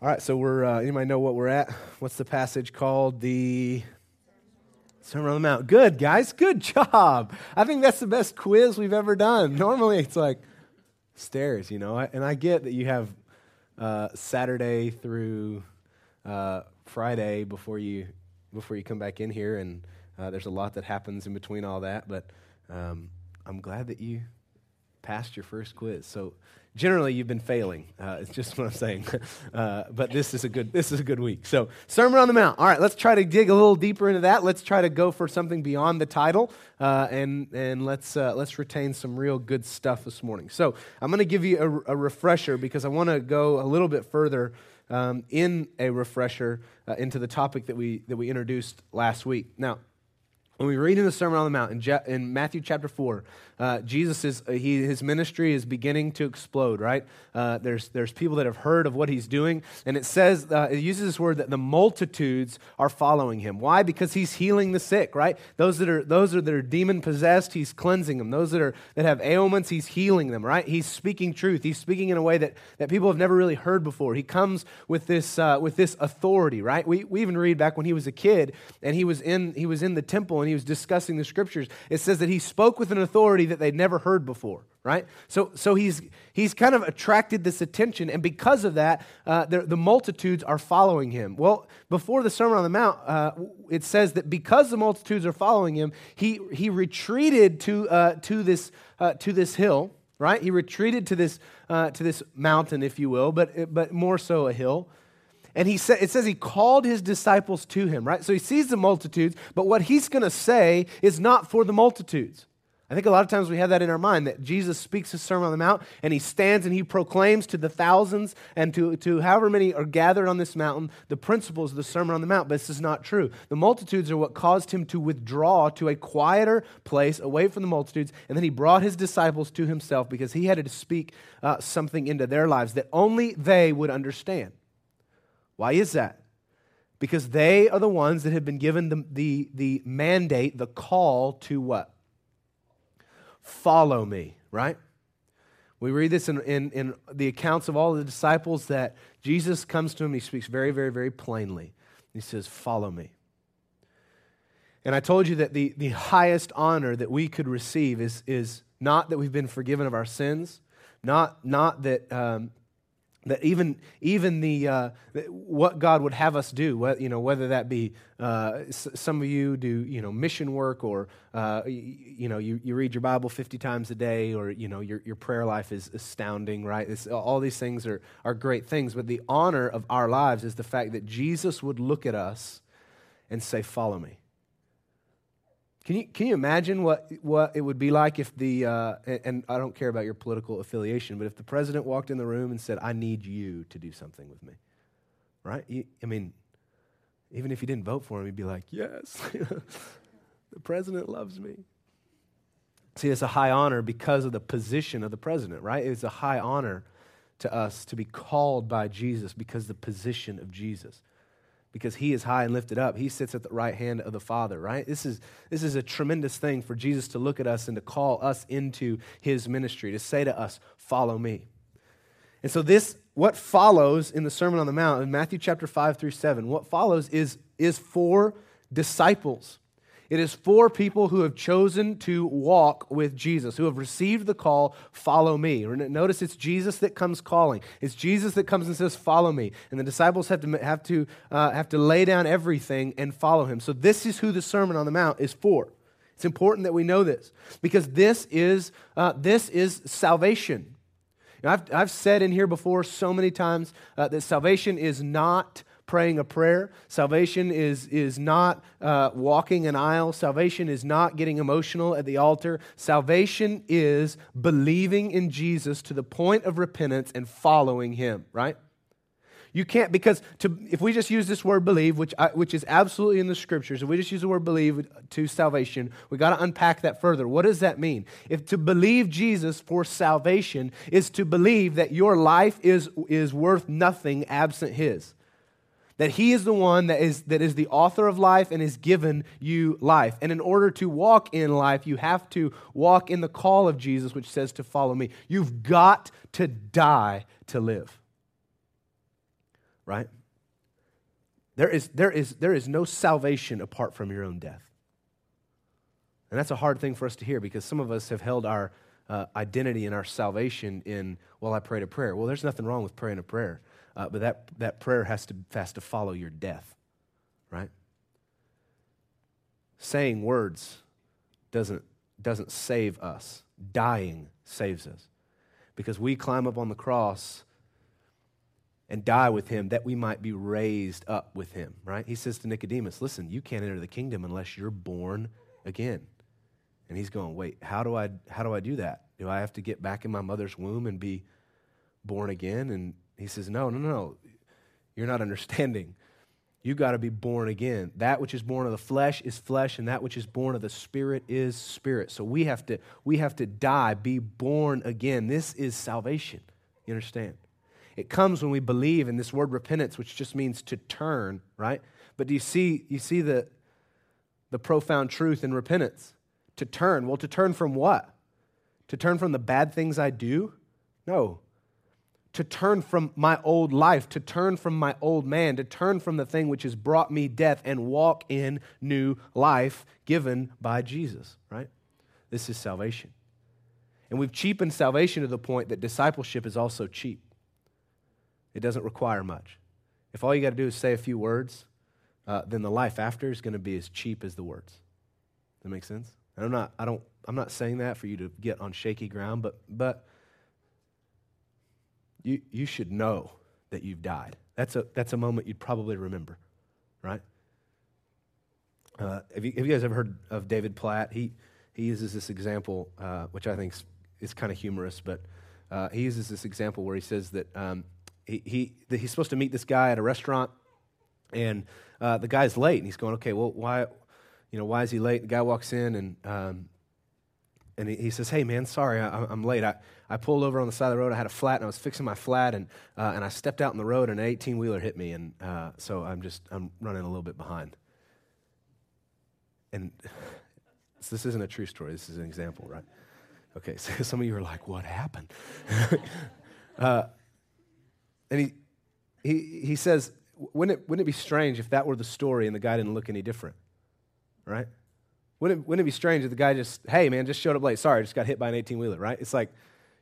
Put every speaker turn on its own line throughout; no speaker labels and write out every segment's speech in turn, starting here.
All right, so we're, uh, anybody know what we're at? What's the passage called? The Sermon on the Mount. Good, guys. Good job. I think that's the best quiz we've ever done. Normally it's like stairs, you know, and I get that you have uh, Saturday through uh, Friday before you, before you come back in here, and uh, there's a lot that happens in between all that, but um, I'm glad that you passed your first quiz. So generally you've been failing. Uh, it's just what I'm saying. Uh, but this is a good this is a good week. So Sermon on the Mount. All right, let's try to dig a little deeper into that. Let's try to go for something beyond the title, uh, and and let's uh, let's retain some real good stuff this morning. So I'm going to give you a, a, refresher because I want to go a little bit further. Um, in a refresher uh, into the topic that we that we introduced last week. Now, when we read in the Sermon on the Mount in, Je- in Matthew chapter 4, uh, Jesus is, uh, he, his ministry is beginning to explode, right? Uh, there's, there's people that have heard of what he's doing, and it says, uh, it uses this word that the multitudes are following him. Why? Because he's healing the sick, right? Those that are, those that are demon possessed, he's cleansing them. Those that, are, that have ailments, he's healing them, right? He's speaking truth. He's speaking in a way that, that people have never really heard before. He comes with this, uh, with this authority, right? We, we even read back when he was a kid and he was, in, he was in the temple and he was discussing the scriptures. It says that he spoke with an authority that they'd never heard before, right? So, so he's, he's kind of attracted this attention, and because of that, uh, the, the, multitudes are following him. Well, before the Sermon on the Mount, uh, it says that because the multitudes are following him, he, he retreated to, uh, to, this, uh, to this hill, right? He retreated to this, uh, to this mountain, if you will, but, but more so a hill. And he sa- it says he called his disciples to him, right? So he sees the multitudes, but what he's going to say is not for the multitudes. I think a lot of times we have that in our mind that Jesus speaks his Sermon on the Mount and he stands and he proclaims to the thousands and to, to however many are gathered on this mountain the principles of the Sermon on the Mount. But this is not true. The multitudes are what caused him to withdraw to a quieter place away from the multitudes. And then he brought his disciples to himself because he had to speak uh, something into their lives that only they would understand. Why is that? Because they are the ones that have been given the, the, the mandate, the call to what? Follow me, right? We read this in, in, in, the accounts of all the disciples that Jesus comes to him. He speaks very, very, very plainly. He says, Follow me. And I told you that the, the highest honor that we could receive is, is not that we've been forgiven of our sins, not, not that, um, that even even the uh, what God would have us do, you know, whether that be uh, some of you do you know mission work, or uh, you, you, know you, you read your Bible fifty times a day, or you know your your prayer life is astounding, right? It's, all these things are are great things, but the honor of our lives is the fact that Jesus would look at us and say, "Follow me." Can you, can you imagine what, what it would be like if the, uh, and, I don't care about your political affiliation, but if the president walked in the room and said, I need you to do something with me? Right? I mean, even if you didn't vote for him, he'd be like, Yes, the president loves me. See, it's a high honor because of the position of the president, right? It's a high honor to us to be called by Jesus because the position of Jesus because he is high and lifted up. He sits at the right hand of the Father, right? This is, this is a tremendous thing for Jesus to look at us and to call us into his ministry, to say to us, Follow me. And so, this, what follows in the Sermon on the Mount, in Matthew chapter 5 through 7, what follows is, is for disciples. It is for people who have chosen to walk with Jesus, who have received the call, follow me. Notice it's Jesus that comes calling. It's Jesus that comes and says, follow me. And the disciples have to, have to, uh, have to lay down everything and follow him. So this is who the Sermon on the Mount is for. It's important that we know this because this is, uh, this is salvation. You know, I've, I've said in here before so many times uh, that salvation is not praying a prayer. Salvation is, is not uh, walking an aisle. Salvation is not getting emotional at the altar. Salvation is believing in Jesus to the point of repentance and following him, right? You can't, because to, if we just use this word believe, which, I, which is absolutely in the scriptures, if we just use the word believe to salvation, we got to unpack that further. What does that mean? If to believe Jesus for salvation is to believe that your life is, is worth nothing absent his that he is the one that is, that is the author of life and has given you life. And in order to walk in life, you have to walk in the call of Jesus, which says to follow me. You've got to die to live. right? There is, there, is, there is no salvation apart from your own death. And that's a hard thing for us to hear because some of us have held our uh, identity and our salvation in, well, I prayed a prayer. Well, there's nothing wrong with praying a prayer, uh, but that, that prayer has to, has to follow your death, right? Saying words doesn't, doesn't save us, dying saves us. Because we climb up on the cross and die with him that we might be raised up with him, right? He says to Nicodemus, Listen, you can't enter the kingdom unless you're born again. And he's going, Wait, how do I, how do, I do that? Do I have to get back in my mother's womb and be born again? And he says, No, no, no. You're not understanding. You've got to be born again. That which is born of the flesh is flesh, and that which is born of the spirit is spirit. So we have to, we have to die, be born again. This is salvation. You understand? It comes when we believe in this word repentance, which just means to turn, right? But do you see, you see the, the profound truth in repentance? To turn. Well, to turn from what? To turn from the bad things I do? No. To turn from my old life, to turn from my old man, to turn from the thing which has brought me death and walk in new life given by Jesus, right? This is salvation. And we've cheapened salvation to the point that discipleship is also cheap. It doesn't require much. If all you got to do is say a few words, uh, then the life after is going to be as cheap as the words. Does that make sense? And I'm not, I don't, I'm not saying that for you to get on shaky ground, but, but you, you should know that you've died. That's a, that's a moment you'd probably remember, right? Uh, have, you, have you guys ever heard of David Platt? He, he uses this example, uh, which I think is, kind of humorous, but uh, he uses this example where he says that um, he, he, he's supposed to meet this guy at a restaurant, and uh, the guy's late, and he's going, okay, well, why, you know, why is he late? The guy walks in, and um, and he, he, says, hey, man, sorry, I, am late. I, I pulled over on the side of the road. I had a flat, and I was fixing my flat, and, uh, and I stepped out in the road, and an 18-wheeler hit me, and uh, so I'm just, I'm running a little bit behind. And so this isn't a true story. This is an example, right? Okay, so some of you are like, what happened? uh, and he, he, he says, wouldn't it, wouldn't it be strange if that were the story and the guy didn't look any different? Right? Wouldn't it, wouldn't it be strange if the guy just, hey, man, just showed up late. Sorry, I just got hit by an 18 wheeler, right? It's like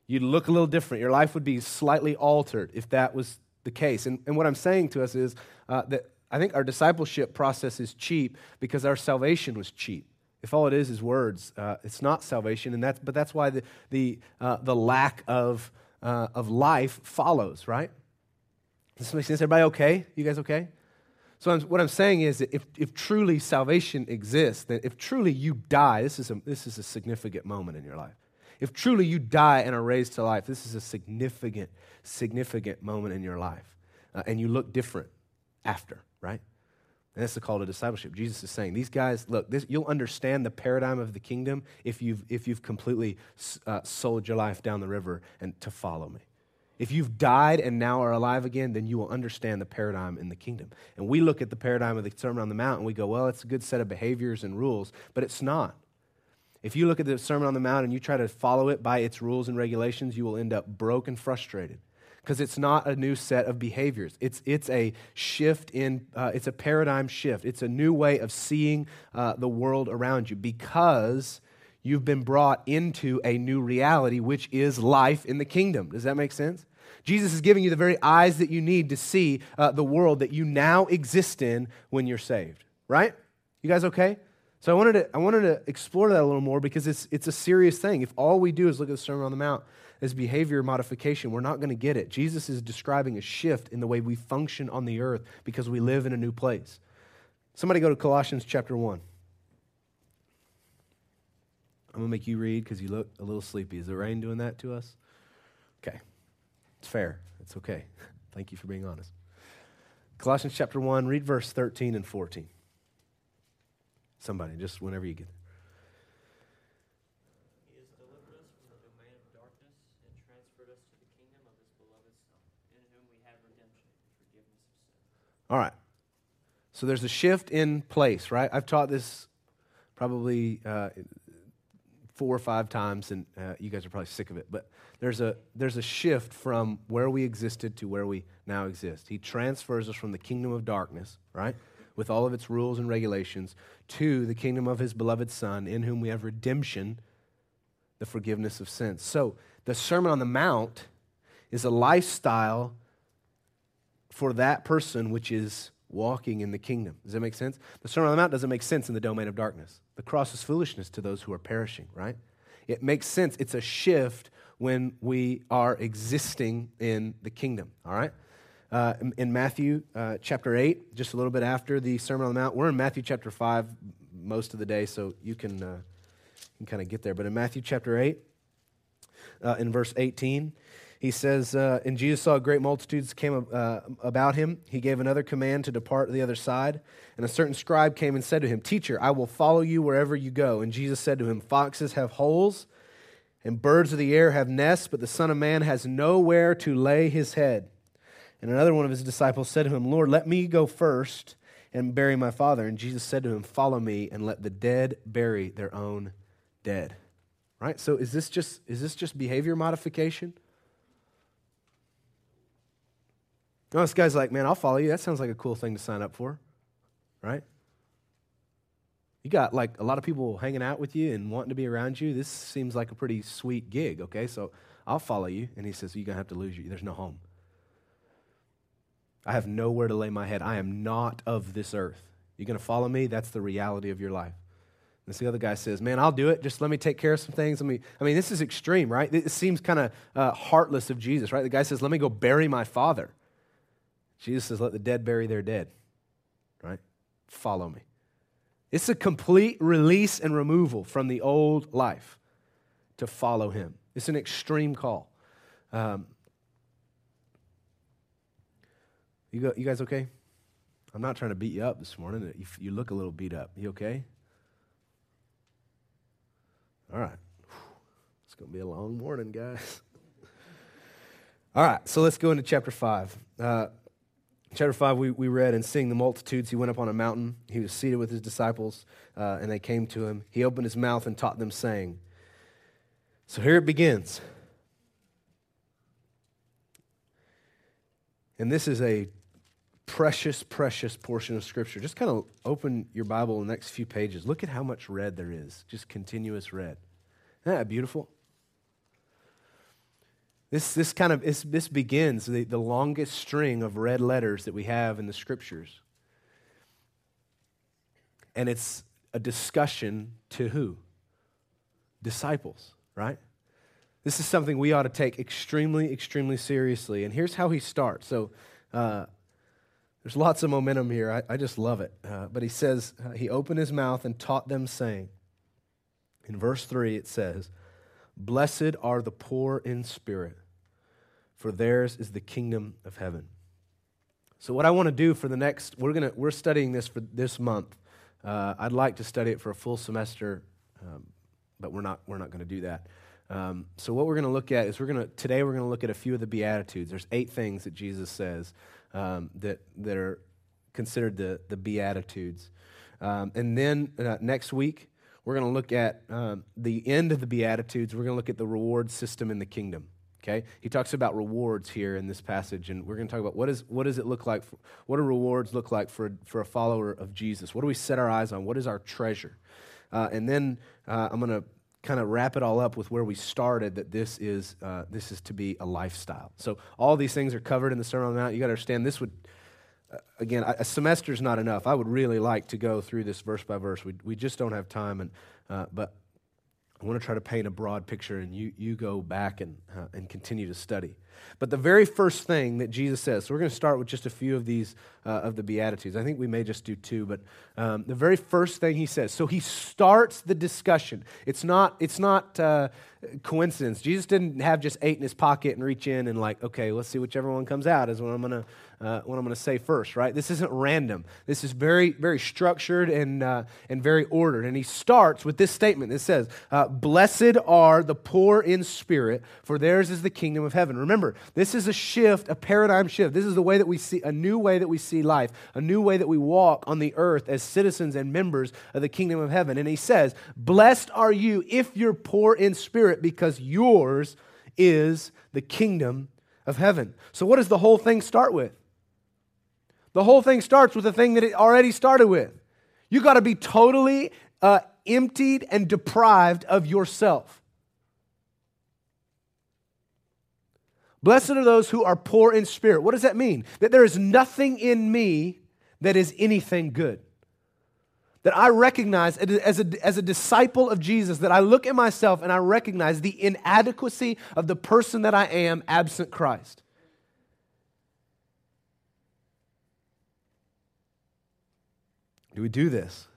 you'd look a little different. Your life would be slightly altered if that was the case. And, and what I'm saying to us is uh, that I think our discipleship process is cheap because our salvation was cheap. If all it is is words, uh, it's not salvation, and that's, but that's why the, the, uh, the lack of, uh, of life follows, right? Does this make sense? Everybody okay? You guys okay? So I'm, what I'm saying is that if, if truly salvation exists, then if truly you die, this is, a, this is a significant moment in your life. If truly you die and are raised to life, this is a significant, significant moment in your life. Uh, and you look different after, right? And that's the call to discipleship. Jesus is saying, these guys, look, this, you'll understand the paradigm of the kingdom if you've, if you've completely uh, sold your life down the river and to follow me. If you've died and now are alive again, then you will understand the paradigm in the kingdom. And we look at the paradigm of the Sermon on the Mount and we go, well, it's a good set of behaviors and rules, but it's not. If you look at the Sermon on the Mount and you try to follow it by its rules and regulations, you will end up broke and frustrated because it's not a new set of behaviors. It's, it's a shift in, uh, it's a paradigm shift. It's a new way of seeing uh, the world around you because you've been brought into a new reality, which is life in the kingdom. Does that make sense? Jesus is giving you the very eyes that you need to see uh, the world that you now exist in when you're saved, right? You guys okay? So I wanted to, I wanted to explore that a little more because it's, it's a serious thing. If all we do is look at the Sermon on the Mount as behavior modification, we're not going to get it. Jesus is describing a shift in the way we function on the earth because we live in a new place. Somebody go to Colossians chapter 1. I'm going to make you read because you look a little sleepy. Is the rain doing that to us? Okay. It's fair. It's okay. Thank you for being honest. Colossians chapter 1, read verse 13 and 14. Somebody, just whenever you get there. All right. So there's a shift in place, right? I've taught this probably uh, four or five times, and uh, you guys are probably sick of it. But there's a, there's a shift from where we existed to where we now exist. He transfers us from the kingdom of darkness, right, with all of its rules and regulations, to the kingdom of his beloved Son, in whom we have redemption, the forgiveness of sins. So the Sermon on the Mount is a lifestyle for that person which is walking in the kingdom. Does that make sense? The Sermon on the Mount doesn't make sense in the domain of darkness. The cross is foolishness to those who are perishing, right? It makes sense. It's a shift when we are existing in the kingdom, all right? Uh, in, Matthew uh, chapter 8, just a little bit after the Sermon on the Mount, we're in Matthew chapter 5 most of the day, so you can, uh, can kind of get there. But in Matthew chapter 8, uh, in verse 18, he says, uh, And Jesus saw great multitudes came uh, about him. He gave another command to depart to the other side. And a certain scribe came and said to him, Teacher, I will follow you wherever you go. And Jesus said to him, Foxes have holes, and birds of the air have nests, but the Son of Man has nowhere to lay his head. And another one of his disciples said to him, Lord, let me go first and bury my father. And Jesus said to him, Follow me, and let the dead bury their own dead. Right? So is this just, is this just behavior modification? No, this guy's like, man, I'll follow you. That sounds like a cool thing to sign up for, right? You got like a lot of people hanging out with you and wanting to be around you. This seems like a pretty sweet gig, okay? So I'll follow you. And he says, You're going to have to lose you. There's no home. I have nowhere to lay my head. I am not of this earth. You're going to follow me? That's the reality of your life. And the other guy says, Man, I'll do it. Just let me take care of some things. Let me, I mean, this is extreme, right? It seems kind of uh, heartless of Jesus, right? The guy says, Let me go bury my father. Jesus says, Let the dead bury their dead, right? Follow me. It's a complete release and removal from the old life to follow him. It's an extreme call. Um, you, go, you guys okay? I'm not trying to beat you up this morning. You, you look a little beat up. You okay? All right. It's going to be a long morning, guys. All right, so let's go into chapter 5. Uh, chapter 5, we, we read, and seeing the multitudes, he went up on a mountain. He was seated with his disciples, uh, and they came to him. He opened his mouth and taught them, saying, So here it begins. And this is a precious, precious portion of Scripture. Just kind of open your Bible the next few pages. Look at how much red there is, just continuous red. Isn't that beautiful? This, this kind of this, this begins the, the longest string of red letters that we have in the scriptures. And it's a discussion to who? Disciples, right? This is something we ought to take extremely, extremely seriously. And here's how he starts. So uh, there's lots of momentum here. I, I just love it. Uh, but he says, uh, He opened his mouth and taught them, saying, in verse 3, it says, Blessed are the poor in spirit, for theirs is the kingdom of heaven. So, what I want to do for the next, we're, gonna, we're studying this for this month. Uh, I'd like to study it for a full semester, um, but we're not, we're not going to do that. Um, so, what we're going to look at is we're going to, today, we're going to look at a few of the Beatitudes. There's eight things that Jesus says um, that, that are considered the, the Beatitudes. Um, and then uh, next week, we're going to look at um, the end of the Beatitudes. We're going to look at the reward system in the kingdom. Okay? He talks about rewards here in this passage, and we're going to talk about what, is, what does it look like? For, what do rewards look like for, for a follower of Jesus? What do we set our eyes on? What is our treasure? Uh, and then uh, I'm going to kind of wrap it all up with where we started that this is, uh, this is to be a lifestyle. So all these things are covered in the Sermon on the Mount. You got to understand this would again, a semester is not enough. I would really like to go through this verse by verse. We, we just don't have time, and, uh, but I want to try to paint a broad picture, and you, you go back and, uh, and continue to study. But the very first thing that Jesus says, so we're going to start with just a few of these uh, of the Beatitudes. I think we may just do two, but um, the very first thing he says, so he starts the discussion. It's not, it's not uh, coincidence. Jesus didn't have just eight in his pocket and reach in and like, okay, let's see whichever one comes out is what I'm gonna uh, what I'm gonna say first, right? This isn't random. This is very very structured and uh, and very ordered. And he starts with this statement. It says, uh, "Blessed are the poor in spirit, for theirs is the kingdom of heaven." Remember, this is a shift, a paradigm shift. This is the way that we see a new way that we see life, a new way that we walk on the earth as citizens and members of the kingdom of heaven. And he says, "Blessed are you if you're poor in spirit, because yours is the kingdom of heaven." So, what does the whole thing start with? The whole thing starts with the thing that it already started with. You got to be totally uh, emptied and deprived of yourself. Blessed are those who are poor in spirit. What does that mean? That there is nothing in me that is anything good. That I recognize as a, as a disciple of Jesus, that I look at myself and I recognize the inadequacy of the person that I am absent Christ. Do we do this?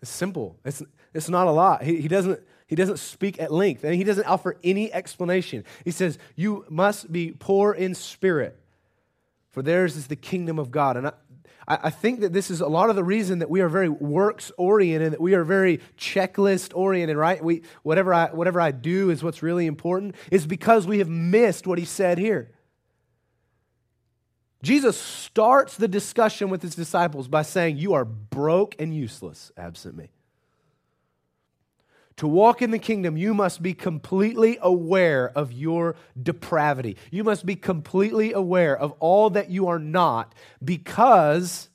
It's simple. It's, it's not a lot. He, he, doesn't, he doesn't speak at length, and he doesn't offer any explanation. He says, You must be poor in spirit, for theirs is the kingdom of God. And I, I think that this is a lot of the reason that we are very works oriented, that we are very checklist oriented, right? We, whatever, I, whatever I do is what's really important, is because we have missed what he said here. Jesus starts the discussion with his disciples by saying, You are broke and useless absent me. To walk in the kingdom, you must be completely aware of your depravity. You must be completely aware of all that you are not because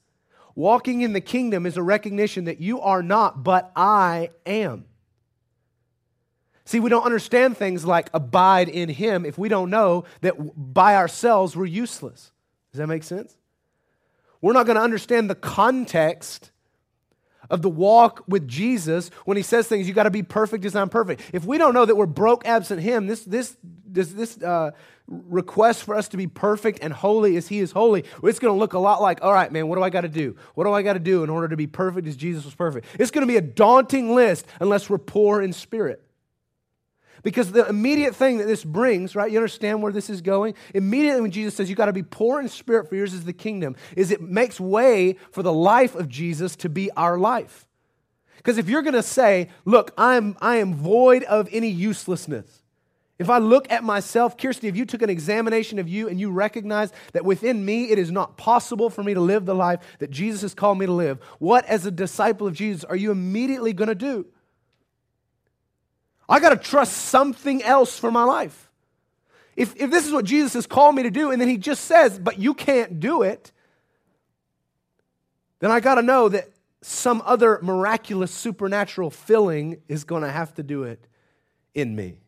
walking in the kingdom is a recognition that you are not, but I am. See, we don't understand things like abide in Him if we don't know that by ourselves we're useless. Does that make sense? We're not going to understand the context of the walk with Jesus when he says things, you got to be perfect as I'm perfect. If we don't know that we're broke absent him, this, this, this, this uh, request for us to be perfect and holy as he is holy, it's going to look a lot like, all right, man, what do I got to do? What do I got to do in order to be perfect as Jesus was perfect? It's going to be a daunting list unless we're poor in spirit. Because the immediate thing that this brings, right? You understand where this is going? Immediately when Jesus says you got to be poor in spirit for yours is the kingdom, is it makes way for the life of Jesus to be our life. Because if you're going to say, look, I'm, I am void of any uselessness. If I look at myself, Kirsty, if you took an examination of you and you recognize that within me it is not possible for me to live the life that Jesus has called me to live, what, as a disciple of Jesus, are you immediately going to do? I got to trust something else for my life. If, if this is what Jesus has called me to do, and then he just says, but you can't do it, then I got to know that some other miraculous supernatural filling is going to have to do it in me.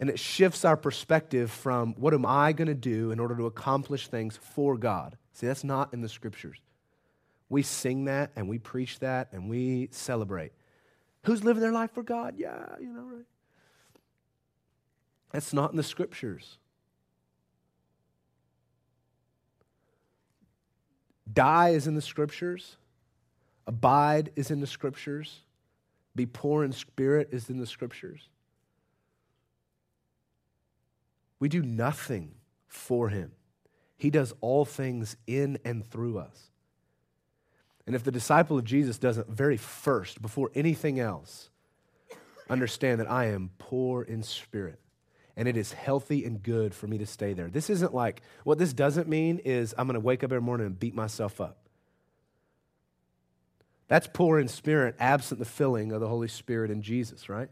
And it shifts our perspective from what am I going to do in order to accomplish things for God? See, that's not in the scriptures. We sing that and we preach that and we celebrate. Who's living their life for God? Yeah, you know, right? That's not in the scriptures. Die is in the scriptures. Abide is in the scriptures. Be poor in spirit is in the scriptures. We do nothing for him. He does all things in and through us. And if the disciple of Jesus doesn't, very first, before anything else, understand that I am poor in spirit and it is healthy and good for me to stay there. This isn't like, what this doesn't mean is I'm going to wake up every morning and beat myself up. That's poor in spirit, absent the filling of the Holy Spirit in Jesus, right?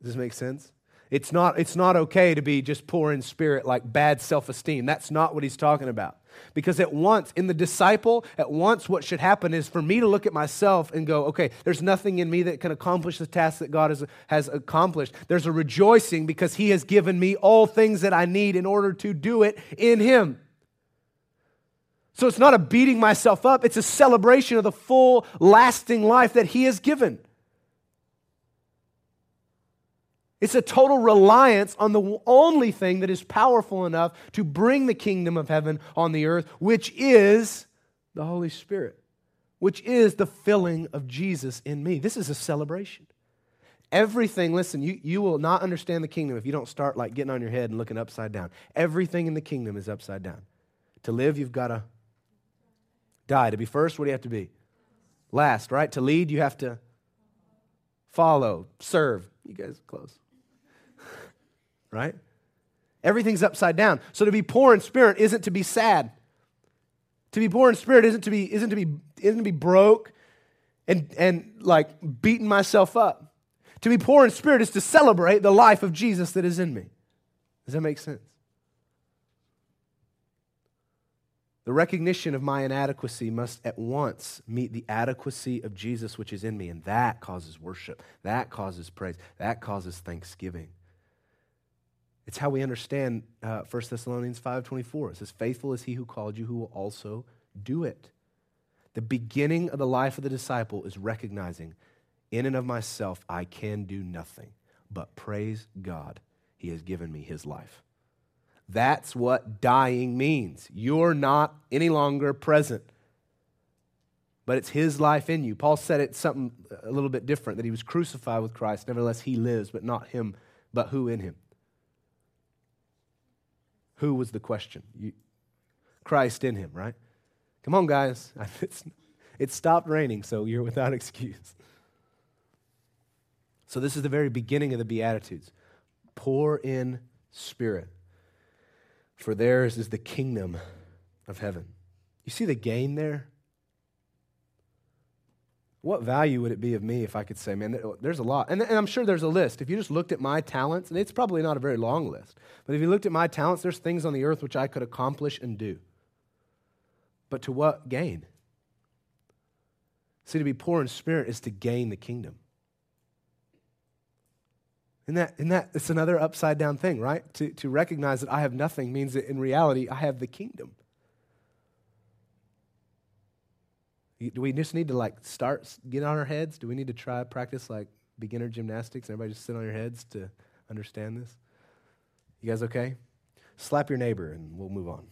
Does this make sense? It's not, it's not okay to be just poor in spirit, like bad self esteem. That's not what he's talking about. Because at once, in the disciple, at once what should happen is for me to look at myself and go, okay, there's nothing in me that can accomplish the task that God has, has accomplished. There's a rejoicing because He has given me all things that I need in order to do it in Him. So it's not a beating myself up, it's a celebration of the full, lasting life that He has given. It's a total reliance on the only thing that is powerful enough to bring the kingdom of heaven on the earth, which is the Holy Spirit, which is the filling of Jesus in me. This is a celebration. Everything, listen, you, you will not understand the kingdom if you don't start like getting on your head and looking upside down. Everything in the kingdom is upside down. To live, you've got to die. To be first, what do you have to be? Last, right? To lead, you have to follow, serve. You guys close. Right? Everything's upside down. So to be poor in spirit isn't to be sad. To be poor in spirit isn't to be isn't to be isn't to be broke and and like beating myself up. To be poor in spirit is to celebrate the life of Jesus that is in me. Does that make sense? The recognition of my inadequacy must at once meet the adequacy of Jesus which is in me, and that causes worship. That causes praise. That causes thanksgiving. It's how we understand uh, 1 Thessalonians 5.24. It says, faithful is he who called you, who will also do it. The beginning of the life of the disciple is recognizing, in and of myself, I can do nothing, but praise God, he has given me his life. That's what dying means. You're not any longer present, but it's his life in you. Paul said it something a little bit different that he was crucified with Christ. Nevertheless, he lives, but not him, but who in him? Who was the question? You, Christ in him, right? Come on, guys. It's, it stopped raining, so you're without excuse. So, this is the very beginning of the Beatitudes. Poor in spirit, for theirs is the kingdom of heaven. You see the gain there? What value would it be of me if I could say, man, there's a lot? And, and, I'm sure there's a list. If you just looked at my talents, and it's probably not a very long list, but if you looked at my talents, there's things on the earth which I could accomplish and do. But to what gain? See, to be poor in spirit is to gain the kingdom. And that, and that it's another upside down thing, right? To, to recognize that I have nothing means that in reality I have the kingdom. Do we just need to like start get on our heads? Do we need to try practice like beginner gymnastics? And Everybody just sit on your heads to understand this. You guys okay? Slap your neighbor and we'll move on.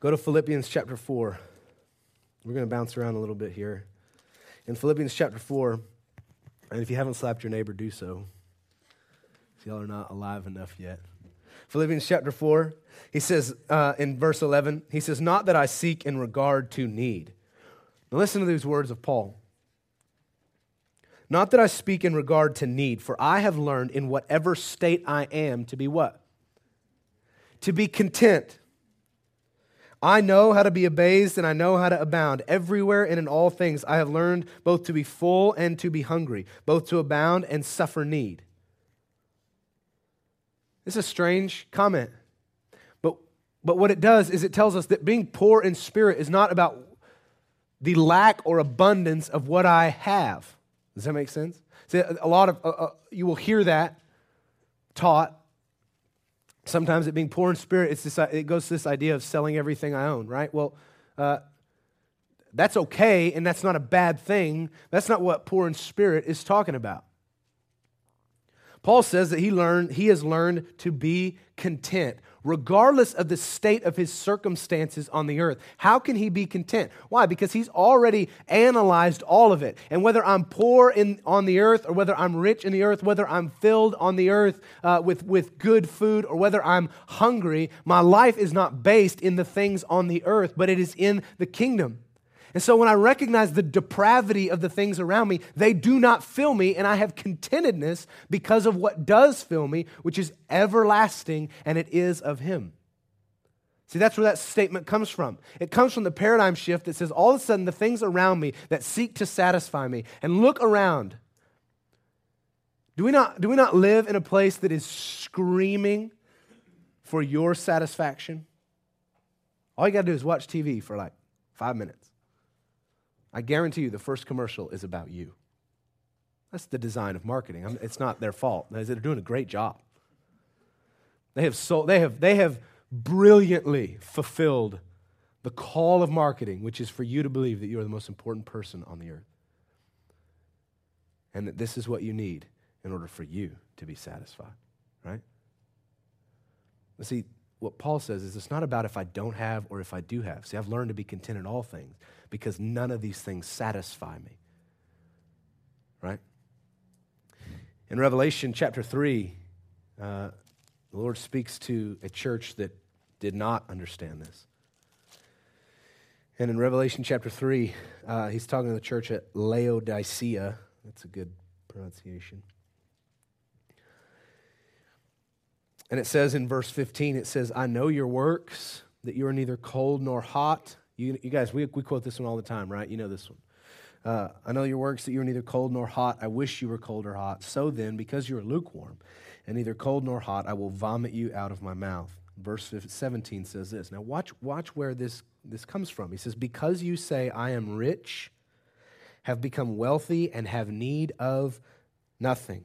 Go to Philippians chapter 4. We're going to bounce around a little bit here. In Philippians chapter 4, and if you haven't slapped your neighbor, do so. If y'all are not alive enough yet. Philippians chapter 4, he says uh, in verse 11, he says, Not that I seek in regard to need. Now listen to these words of Paul. Not that I speak in regard to need, for I have learned in whatever state I am to be what? To be content. I know how to be abased and I know how to abound. Everywhere and in all things I have learned both to be full and to be hungry, both to abound and suffer need. It's a strange comment. But, but what it does is it tells us that being poor in spirit is not about the lack or abundance of what I have. Does that make sense? See, a lot of, uh, uh, you will hear that taught. Sometimes it being poor in spirit, it's this, it goes to this idea of selling everything I own, right? Well, uh, that's okay and that's not a bad thing. That's not what poor in spirit is talking about. Paul says that he learned he has learned to be content regardless of the state of his circumstances on the earth. How can he be content? Why? Because he's already analyzed all of it. And whether I'm poor in, on the earth or whether I'm rich in the earth, whether I'm filled on the earth uh, with, with good food or whether I'm hungry, my life is not based in the things on the earth, but it is in the kingdom. And so when I recognize the depravity of the things around me, they do not fill me, and I have contentedness because of what does fill me, which is everlasting, and it is of Him. See, that's where that statement comes from. It comes from the paradigm shift that says all of a sudden the things around me that seek to satisfy me, and look around. Do we not, do we not live in a place that is screaming for your satisfaction? All you got to do is watch TV for like five minutes. I guarantee you the first commercial is about you. That's the design of marketing. I'm, it's not their fault. They're doing a great job. They have, so, they, have, they have brilliantly fulfilled the call of marketing, which is for you to believe that you are the most important person on the earth. And that this is what you need in order for you to be satisfied, right? see, what Paul says is it's not about if I don't have or if I do have. See, I've learned to be content in all things because none of these things satisfy me. Right? In Revelation chapter 3, uh, the Lord speaks to a church that did not understand this. And in Revelation chapter 3, uh, he's talking to the church at Laodicea. That's a good pronunciation. And it says in verse 15, it says, I know your works, that you are neither cold nor hot. You, you guys, we, we quote this one all the time, right? You know this one. Uh, I know your works, that you are neither cold nor hot. I wish you were cold or hot. So then, because you are lukewarm and neither cold nor hot, I will vomit you out of my mouth. Verse 17 says this. Now, watch, watch where this, this comes from. He says, Because you say, I am rich, have become wealthy, and have need of nothing,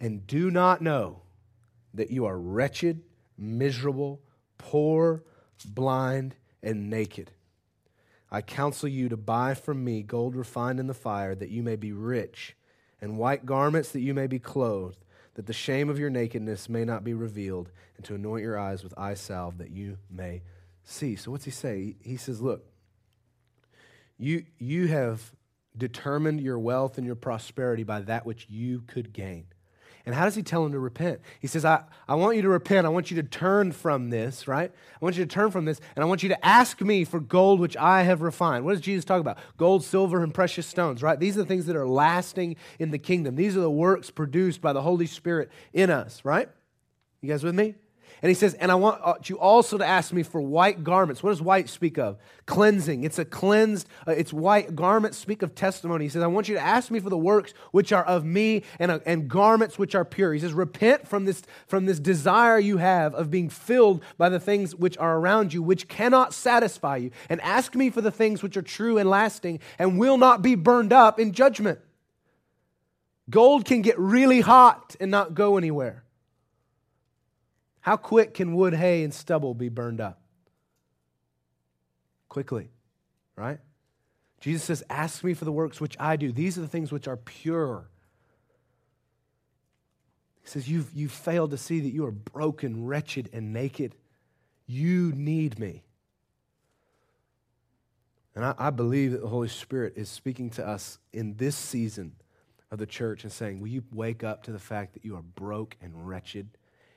and do not know that you are wretched, miserable, poor, blind, and naked. I counsel you to buy from me gold refined in the fire, that you may be rich, and white garments, that you may be clothed, that the shame of your nakedness may not be revealed, and to anoint your eyes with eye salve, that you may see. So, what's he say? He says, Look, you, you have determined your wealth and your prosperity by that which you could gain. And how does he tell him to repent? He says, I, I want you to repent. I want you to turn from this, right? I want you to turn from this, and I want you to ask me for gold which I have refined. What does Jesus talk about? Gold, silver, and precious stones, right? These are the things that are lasting in the kingdom. These are the works produced by the Holy Spirit in us, right? You guys with me? And he says, And I want uh, you also to ask me for white garments. What does white speak of? Cleansing. It's a cleansed, uh, it's white garments speak of testimony. He says, I want you to ask me for the works which are of me and, uh, and garments which are pure. He says, Repent from this, from this desire you have of being filled by the things which are around you, which cannot satisfy you. And ask me for the things which are true and lasting and will not be burned up in judgment. Gold can get really hot and not go anywhere. How quick can wood, hay, and stubble be burned up? Quickly, right? Jesus says, Ask me for the works which I do. These are the things which are pure. He says, You've, you've failed to see that you are broken, wretched, and naked. You need me. And I, I believe that the Holy Spirit is speaking to us in this season of the church and saying, Will you wake up to the fact that you are broke and wretched?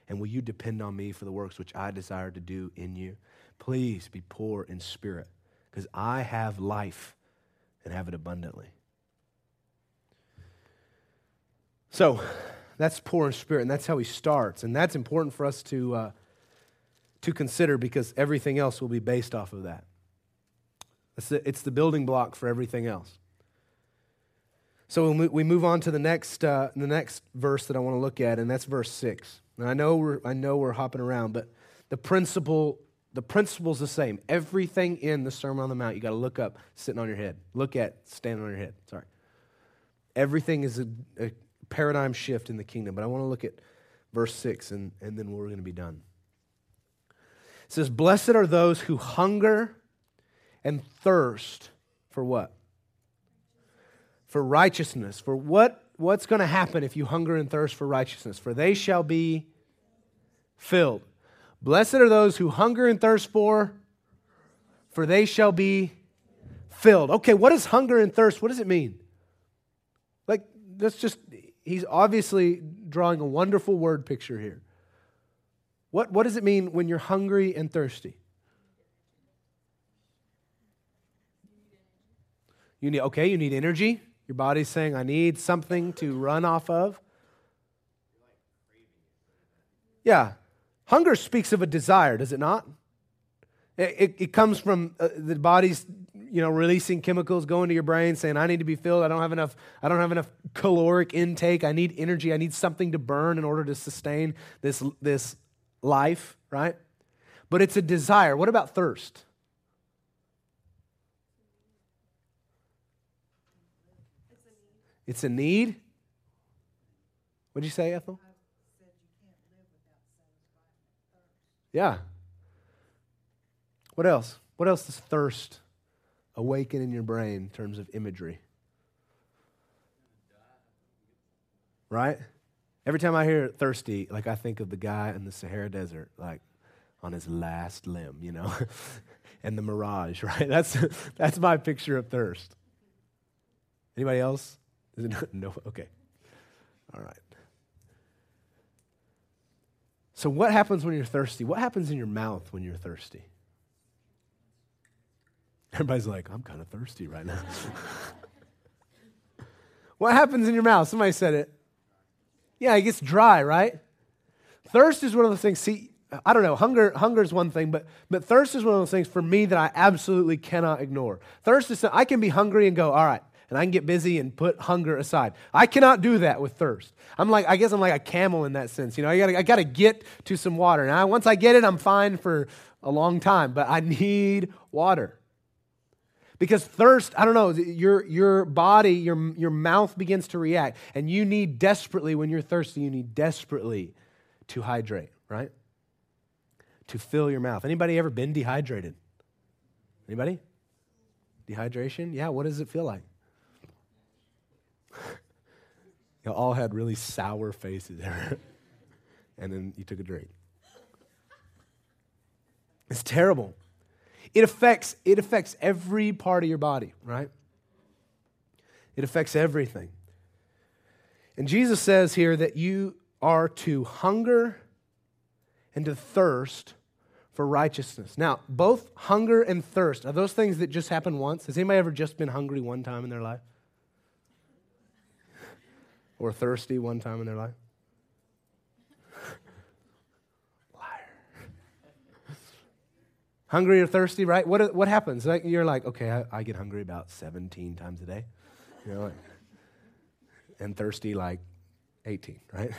And will you depend on me for the works which I desire to do in you? Please be poor in spirit, because I have life and have it abundantly. So that's poor in spirit, and that's how he starts. And that's important for us to, uh, to consider because everything else will be based off of that. It's the, it's the building block for everything else. So we move on to the next, uh, the next verse that I want to look at, and that's verse 6. And I know we're, I know we're hopping around, but the principle the principle's the same. Everything in the Sermon on the Mount, you got to look up, sitting on your head. Look at, standing on your head. Sorry. Everything is a, a paradigm shift in the kingdom. But I want to look at verse 6, and, and then we're going to be done. It says, Blessed are those who hunger and thirst for what? For righteousness. For what what's going to happen if you hunger and thirst for righteousness? For they shall be filled. Blessed are those who hunger and thirst for, for they shall be filled. Okay, what is hunger and thirst? What does it mean? Like, that's just, he's obviously drawing a wonderful word picture here. What, what does it mean when you're hungry and thirsty? You need, okay, you need energy. Your body's saying, I need something to run off of. Yeah. Hunger speaks of a desire, does it not? It, it, it comes from uh, the body's you know releasing chemicals going to your brain saying i need to be filled i don't have enough i don't have enough caloric intake i need energy i need something to burn in order to sustain this this life right but it's a desire what about thirst It's a need. What did you say, Ethel? Yeah. What else? What else does thirst awaken in your brain in terms of imagery? Right? Every time I hear thirsty, like I think of the guy in the Sahara Desert. Like, on his last limb, you know, and the mirage, right? That's, that's my picture of thirst. Anybody else? no? Okay. All right. So, what happens when you're thirsty? What happens in your mouth when you're thirsty? Everybody's like, I'm kind of thirsty right now. what happens in your mouth? Somebody said it. Yeah, it gets dry, right? Thirst is one of those things. See, I don't know. Hunger, hunger is one thing, but but thirst is one of those things for me that I absolutely cannot ignore. Thirst is I can be hungry and go, all right, and I can get busy and put hunger aside. I cannot do that with thirst. I'm like, I guess I'm like a camel in that sense. You know, I gotta, I gotta get to some water. Now, once I get it, I'm fine for a long time, but I need water. Because thirst, I don't know, your, your body, your, your mouth begins to react. And you need desperately, when you're thirsty, you need desperately to hydrate, right? To fill your mouth. Anybody ever been dehydrated? Anybody? Dehydration? Yeah, what does it feel like? You all had really sour faces there. and then you took a drink. It's terrible. It affects, it affects every part of your body, right? It affects everything. And Jesus says here that you are to hunger and to thirst for righteousness. Now, both hunger and thirst are those things that just happen once. Has anybody ever just been hungry one time in their life? Or thirsty one time in their life? Liar. hungry or thirsty, right? What, what happens? Like, you're like, okay, I, I, get hungry about 17 times a day, you know, like, and thirsty like 18, right?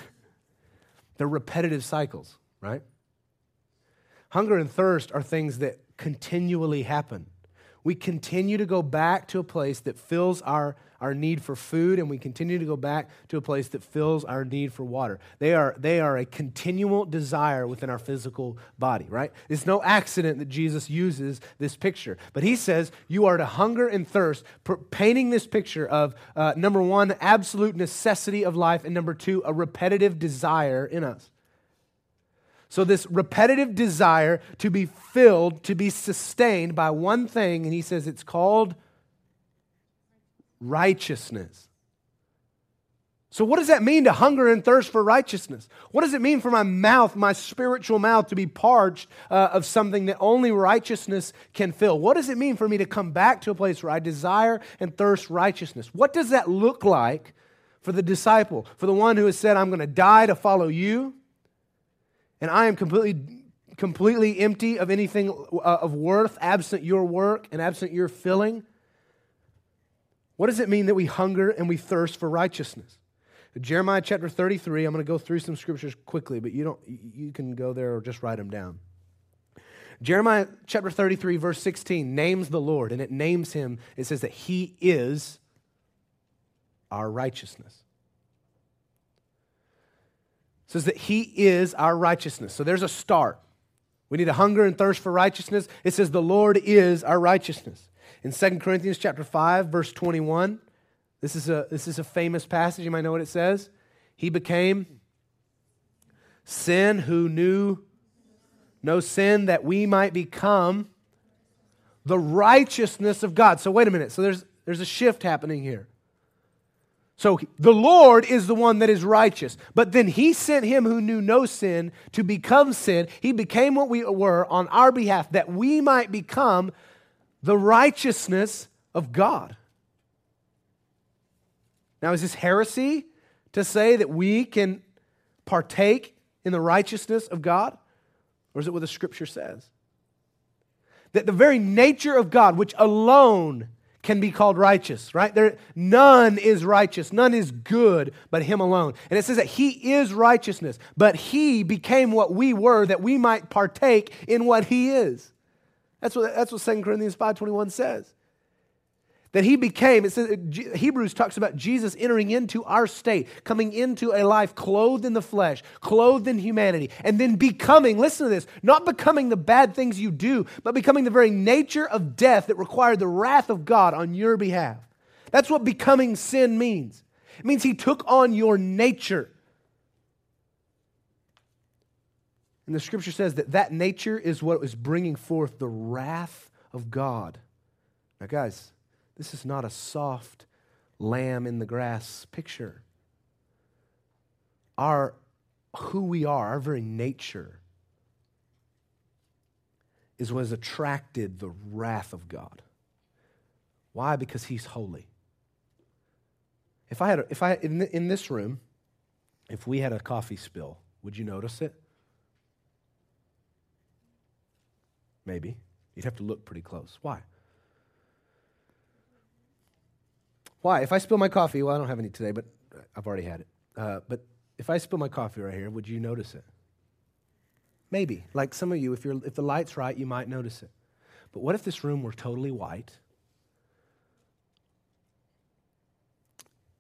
They're repetitive cycles, right? Hunger and thirst are things that continually happen. We continue to go back to a place that fills our our need for food, and we continue to go back to a place that fills our need for water. They are, they are a continual desire within our physical body, right? It's no accident that Jesus uses this picture. But he says you are to hunger and thirst, painting this picture of uh, number one, absolute necessity of life, and number two, a repetitive desire in us. So, this repetitive desire to be filled, to be sustained by one thing, and he says it's called righteousness. So, what does that mean to hunger and thirst for righteousness? What does it mean for my mouth, my spiritual mouth, to be parched uh, of something that only righteousness can fill? What does it mean for me to come back to a place where I desire and thirst righteousness? What does that look like for the disciple, for the one who has said, I'm going to die to follow you, and I am completely, completely empty of anything uh, of worth, absent your work and absent your filling? What does it mean that we hunger and we thirst for righteousness? Jeremiah chapter 33, I'm going to go through some scriptures quickly, but you don't you can go there or just write them down. Jeremiah chapter 33 verse 16 names the Lord and it names him. It says that he is our righteousness. Says that he is our righteousness. So there's a start. We need a hunger and thirst for righteousness. It says the Lord is our righteousness. In 2 Corinthians chapter 5, verse 21, this is a, this is a famous passage. You might know what it says. He became sin who knew no sin that we might become the righteousness of God. So wait a minute. So there's there's a shift happening here. So the Lord is the one that is righteous. But then he sent him who knew no sin to become sin. He became what we were on our behalf that we might become the righteousness of God. Now, is this heresy to say that we can partake in the righteousness of God? Or is it what the scripture says? That the very nature of God, which alone can be called righteous, right? There, none is righteous, none is good but Him alone. And it says that He is righteousness, but He became what we were that we might partake in what He is. That's what, that's what 2 Corinthians 5.21 says. That he became, it says, Hebrews talks about Jesus entering into our state, coming into a life clothed in the flesh, clothed in humanity, and then becoming, listen to this, not becoming the bad things you do, but becoming the very nature of death that required the wrath of God on your behalf. That's what becoming sin means. It means he took on your nature. And the scripture says that that nature is what is bringing forth the wrath of God. Now, guys, this is not a soft lamb in the grass picture. Our who we are, our very nature, is what has attracted the wrath of God. Why? Because He's holy. If I had, a, if I in, in this room, if we had a coffee spill, would you notice it? Maybe. You'd have to look pretty close. Why? Why? If I spill my coffee, well, I don't have any today, but I've already had it. Uh, but if I spill my coffee right here, would you notice it? Maybe. Like some of you, if, if the light's right, you might notice it. But what if this room were totally white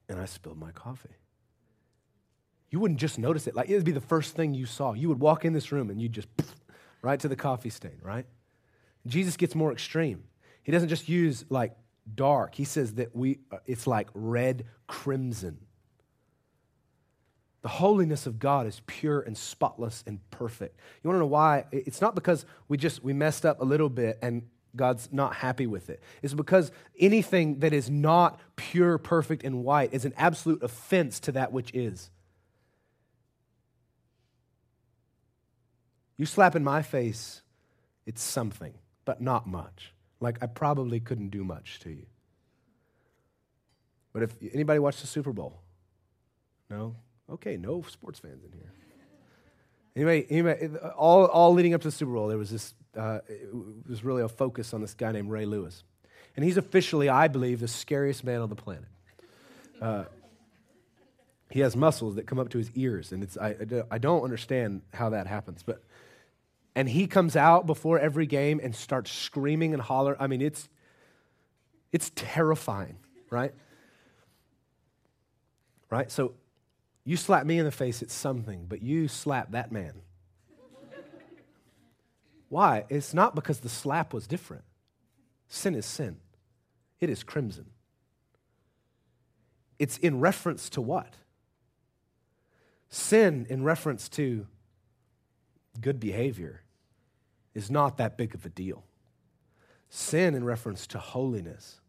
and I spilled my coffee? You wouldn't just notice it. Like it would be the first thing you saw. You would walk in this room and you'd just right to the coffee stain, right? Jesus gets more extreme. He doesn't just use like dark. He says that we uh, it's like red crimson. The holiness of God is pure and spotless and perfect. You want to know why? It's not because we just we messed up a little bit and God's not happy with it. It's because anything that is not pure, perfect, and white is an absolute offense to that which is. You slap in my face, it's something, but not much. Like I probably couldn't do much to you. But if anybody watched the Super Bowl? No? Okay, no sports fans in here. Anyway, anyway all, all leading up to the Super Bowl, there was this, uh, it was really a focus on this guy named Ray Lewis. And he's officially, I believe, the scariest man on the planet. Uh, he has muscles that come up to his ears, and it's, I, I don't understand how that happens. But and he comes out before every game and starts screaming and hollering. I mean, it's it's terrifying, right? Right? So you slap me in the face, it's something, but you slap that man. Why? It's not because the slap was different. Sin is sin. It is crimson. It's in reference to what? Sin in reference to good behavior is not that big of a deal. Sin, in reference to holiness,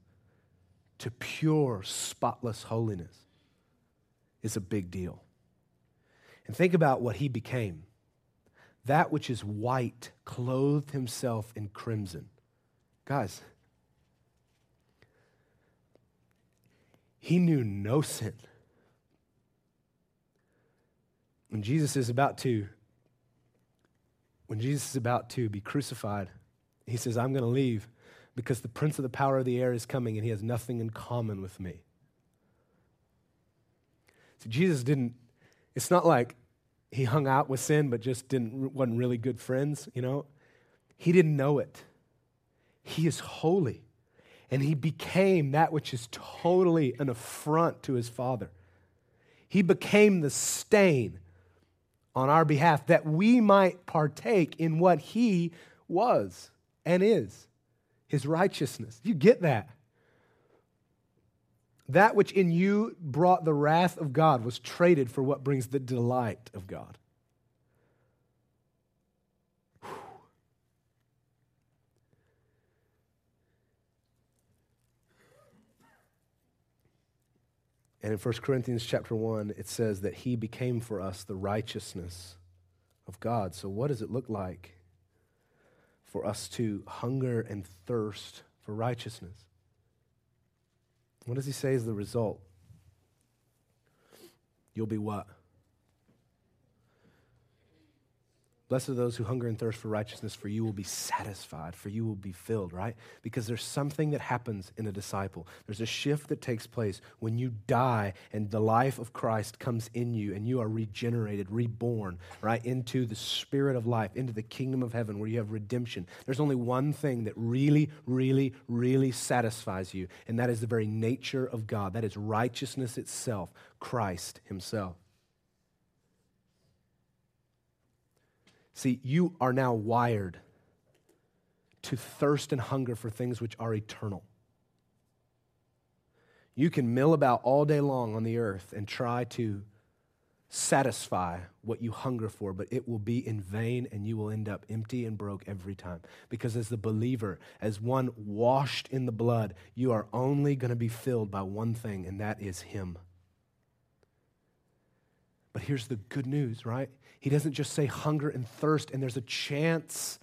to pure, spotless holiness, is a big deal. And think about what he became. That which is white clothed himself in crimson. Guys, he knew no sin. When Jesus is about to when Jesus is about to be crucified, he says, I'm going to leave because the prince of the power of the air is coming and he has nothing in common with me. See, Jesus didn't, it's not like he hung out with sin but just didn't, wasn't really good friends, you know? He didn't know it. He is holy. And he became that which is totally an affront to his Father. He became the stain on our behalf that we might partake in what he was and is his righteousness. You get that? That which in you brought the wrath of God was traded for what brings the delight of God. And in 1 Corinthians chapter 1, it says that he became for us the righteousness of God. So, what does it look like for us to hunger and thirst for righteousness? What does he say is the result? You'll be what? Blessed are those who hunger and thirst for righteousness, for you will be satisfied, for you will be filled, right? Because there's something that happens in a disciple. There's a shift that takes place when you die and the life of Christ comes in you and you are regenerated, reborn, right? Into the spirit of life, into the kingdom of heaven where you have redemption. There's only one thing that really, really, really satisfies you, and that is the very nature of God. That is righteousness itself, Christ Himself. See, you are now wired to thirst and hunger for things which are eternal. You can mill about all day long on the earth and try to satisfy what you hunger for, but it will be in vain and you will end up empty and broke every time. Because as the believer, as one washed in the blood, you are only going to be filled by one thing, and that is Him. But here's the good news, right? He doesn't just say hunger and thirst, and there's a chance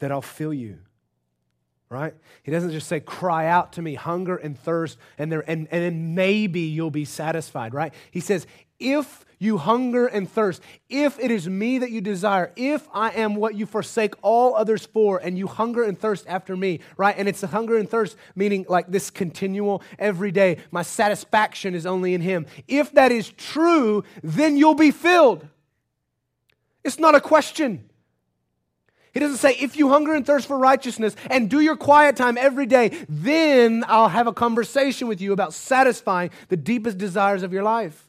that I'll fill you right? He doesn't just say, cry out to me, hunger and thirst, and, there, and, and then maybe you'll be satisfied, right? He says, if you hunger and thirst, if it is me that you desire, if I am what you forsake all others for, and you hunger and thirst after me, right? And it's a hunger and thirst, meaning like this continual, every day, my satisfaction is only in Him. If that is true, then you'll be filled. It's not a question. He doesn't say, if you hunger and thirst for righteousness and do your quiet time every day, then I'll have a conversation with you about satisfying the deepest desires of your life.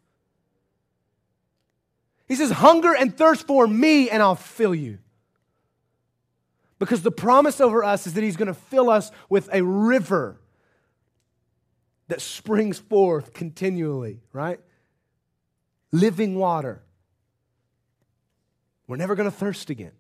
He says, hunger and thirst for me, and I'll fill you. Because the promise over us is that He's going to fill us with a river that springs forth continually, right? Living water. We're never going to thirst again.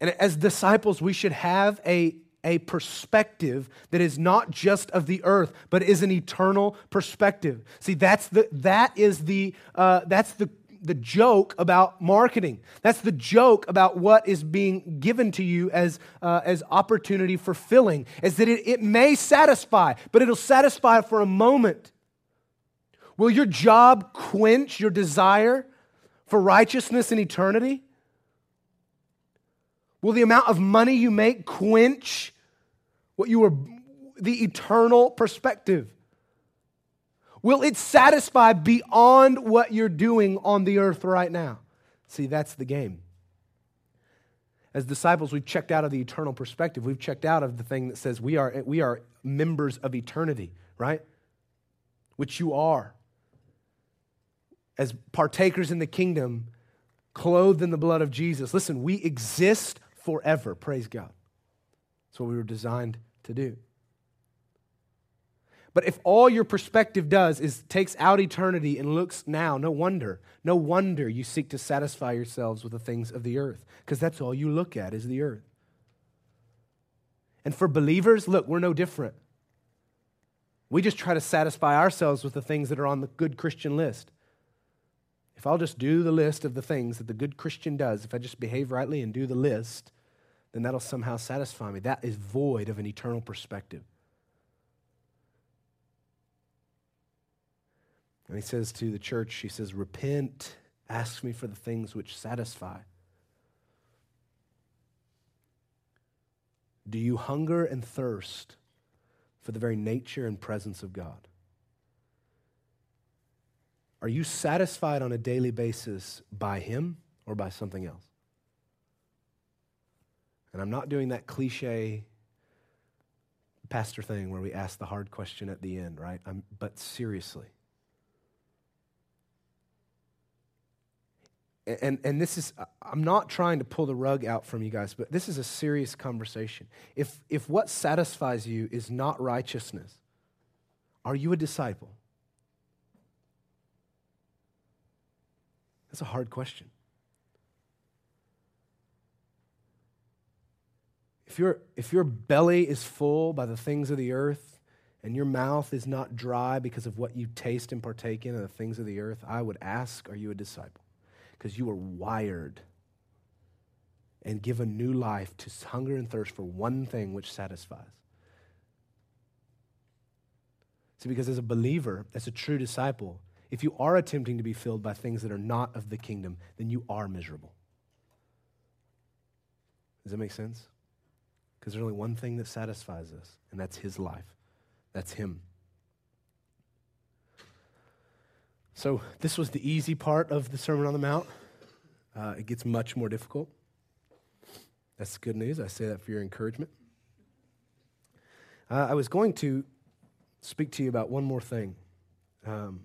And as disciples, we should have a, a perspective that is not just of the earth, but is an eternal perspective. See, that's the, that is the, uh, that's the, the joke about marketing. That's the joke about what is being given to you as, uh, as opportunity for filling, is that it, it may satisfy, but it'll satisfy for a moment. Will your job quench your desire for righteousness and eternity? Will the amount of money you make quench what you are the eternal perspective? Will it satisfy beyond what you're doing on the earth right now? See, that's the game. As disciples, we've checked out of the eternal perspective. We've checked out of the thing that says we are, we are members of eternity, right? Which you are. As partakers in the kingdom, clothed in the blood of Jesus. Listen, we exist forever. Praise God. That's what we were designed to do. But if all your perspective does is takes out eternity and looks now, no wonder, no wonder you seek to satisfy yourselves with the things of the earth, because that's all you look at is the earth. And for believers, look, we're no different. We just try to satisfy ourselves with the things that are on the good Christian list. If I'll just do the list of the things that the good Christian does, if I just behave rightly and do the list, then that'll somehow satisfy me. That is void of an eternal perspective. And he says to the church, he says, Repent, ask me for the things which satisfy. Do you hunger and thirst for the very nature and presence of God? Are you satisfied on a daily basis by Him or by something else? And I'm not doing that cliche pastor thing where we ask the hard question at the end, right? I'm, but seriously. And, and this is, I'm not trying to pull the rug out from you guys, but this is a serious conversation. If, if what satisfies you is not righteousness, are you a disciple? That's a hard question. If, your if your belly is full by the things of the earth and your mouth is not dry because of what you taste and partake in of the things of the earth, I would ask, are you a disciple? Because you are wired and given new life to hunger and thirst for one thing which satisfies. See, because as a believer, as a true disciple, if you are attempting to be filled by things that are not of the kingdom, then you are miserable. Does that make sense? Because there's only one thing that satisfies us, and that's His life. That's Him. So, this was the easy part of the Sermon on the Mount. Uh, it gets much more difficult. That's good news. I say that for your encouragement. Uh, I was going to speak to you about one more thing. Um,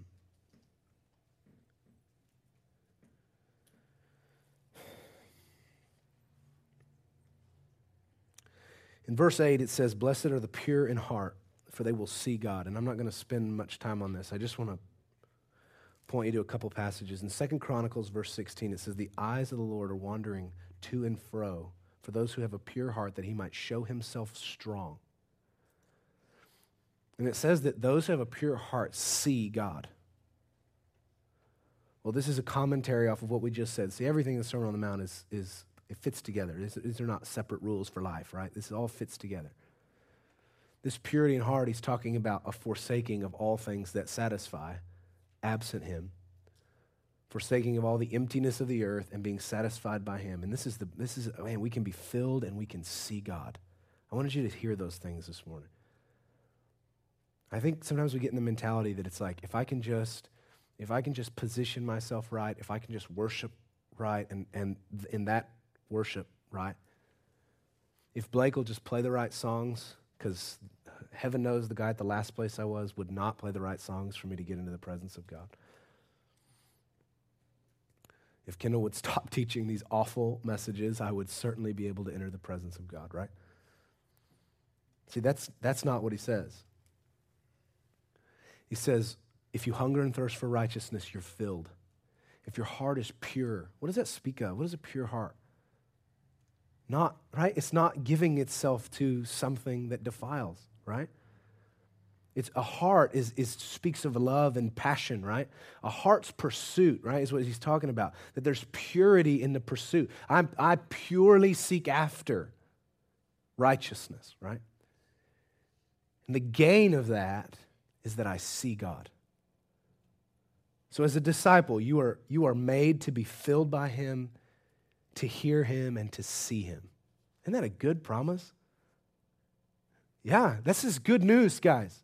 In verse 8, it says, Blessed are the pure in heart, for they will see God. And I'm not going to spend much time on this. I just want to point you to a couple passages. In Second Chronicles, verse 16, it says, The eyes of the Lord are wandering to and fro for those who have a pure heart, that he might show himself strong. And it says that those who have a pure heart see God. Well, this is a commentary off of what we just said. See, everything in the Sermon on the Mount is, is it fits together. These are not separate rules for life, right? This all fits together. This purity in heart, he's talking about a forsaking of all things that satisfy, absent him, forsaking of all the emptiness of the earth and being satisfied by him. And this is the this is man, we can be filled and we can see God. I wanted you to hear those things this morning. I think sometimes we get in the mentality that it's like if I can just if I can just position myself right, if I can just worship right and and in that worship right, if Blake will just play the right songs cuz heaven knows the guy at the last place I was would not play the right songs for me to get into the presence of God. If Kendall would stop teaching these awful messages, I would certainly be able to enter the presence of God, right? See, that's, that's not what he says. He says, if you hunger and thirst for righteousness, you're filled. If your heart is pure, what does that speak of? What is a pure heart? Not, right? It's not giving itself to something that defiles, right? It's a heart is, is speaks of love and passion, right? A heart's pursuit, right, is what he's talking about. That there's purity in the pursuit. i I purely seek after righteousness, right? And the gain of that is that I see God. So, as a disciple, you are, you are made to be filled by Him, to hear Him, and to see Him. Isn't that a good promise? Yeah, this is good news, guys.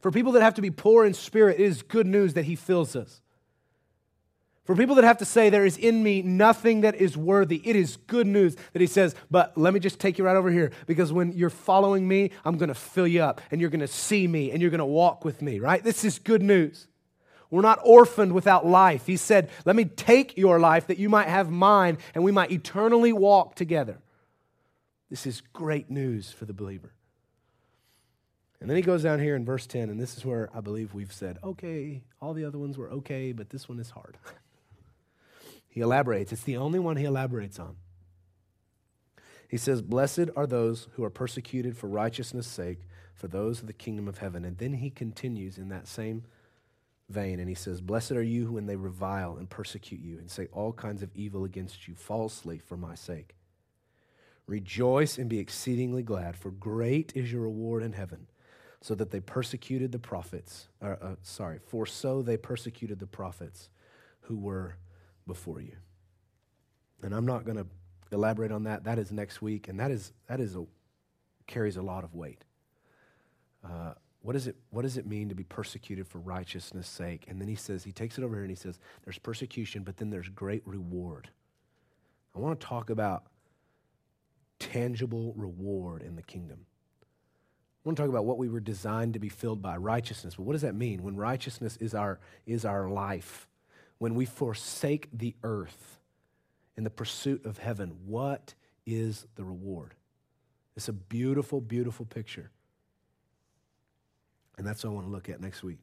For people that have to be poor in spirit, it is good news that He fills us. For people that have to say, There is in me nothing that is worthy, it is good news that He says, But let me just take you right over here because when you're following me, I'm going to fill you up and you're going to see me and you're going to walk with me, right? This is good news. We're not orphaned without life. He said, Let me take your life that you might have mine and we might eternally walk together. This is great news for the believer. And then he goes down here in verse 10, and this is where I believe we've said, okay, all the other ones were okay, but this one is hard. he elaborates. It's the only one he elaborates on. He says, Blessed are those who are persecuted for righteousness' sake, for those of the kingdom of heaven. And then he continues in that same vein, and he says, Blessed are you when they revile and persecute you and say all kinds of evil against you falsely for my sake. Rejoice and be exceedingly glad, for great is your reward in heaven so that they persecuted the prophets. Or, uh, sorry, for so they persecuted the prophets who were before you. And I'm not going to elaborate on that. That is next week, and that is that is a, carries a lot of weight. Uh, what, is it, what does it mean to be persecuted for righteousness' sake? And then he says, he takes it over here and he says, there's persecution, but then there's great reward. I want to talk about tangible reward in the kingdom. I want to talk about what we were designed to be filled by righteousness. But what does that mean? When righteousness is our, is our life, when we forsake the earth in the pursuit of heaven, what is the reward? It's a beautiful, beautiful picture. And that's what I want to look at next week.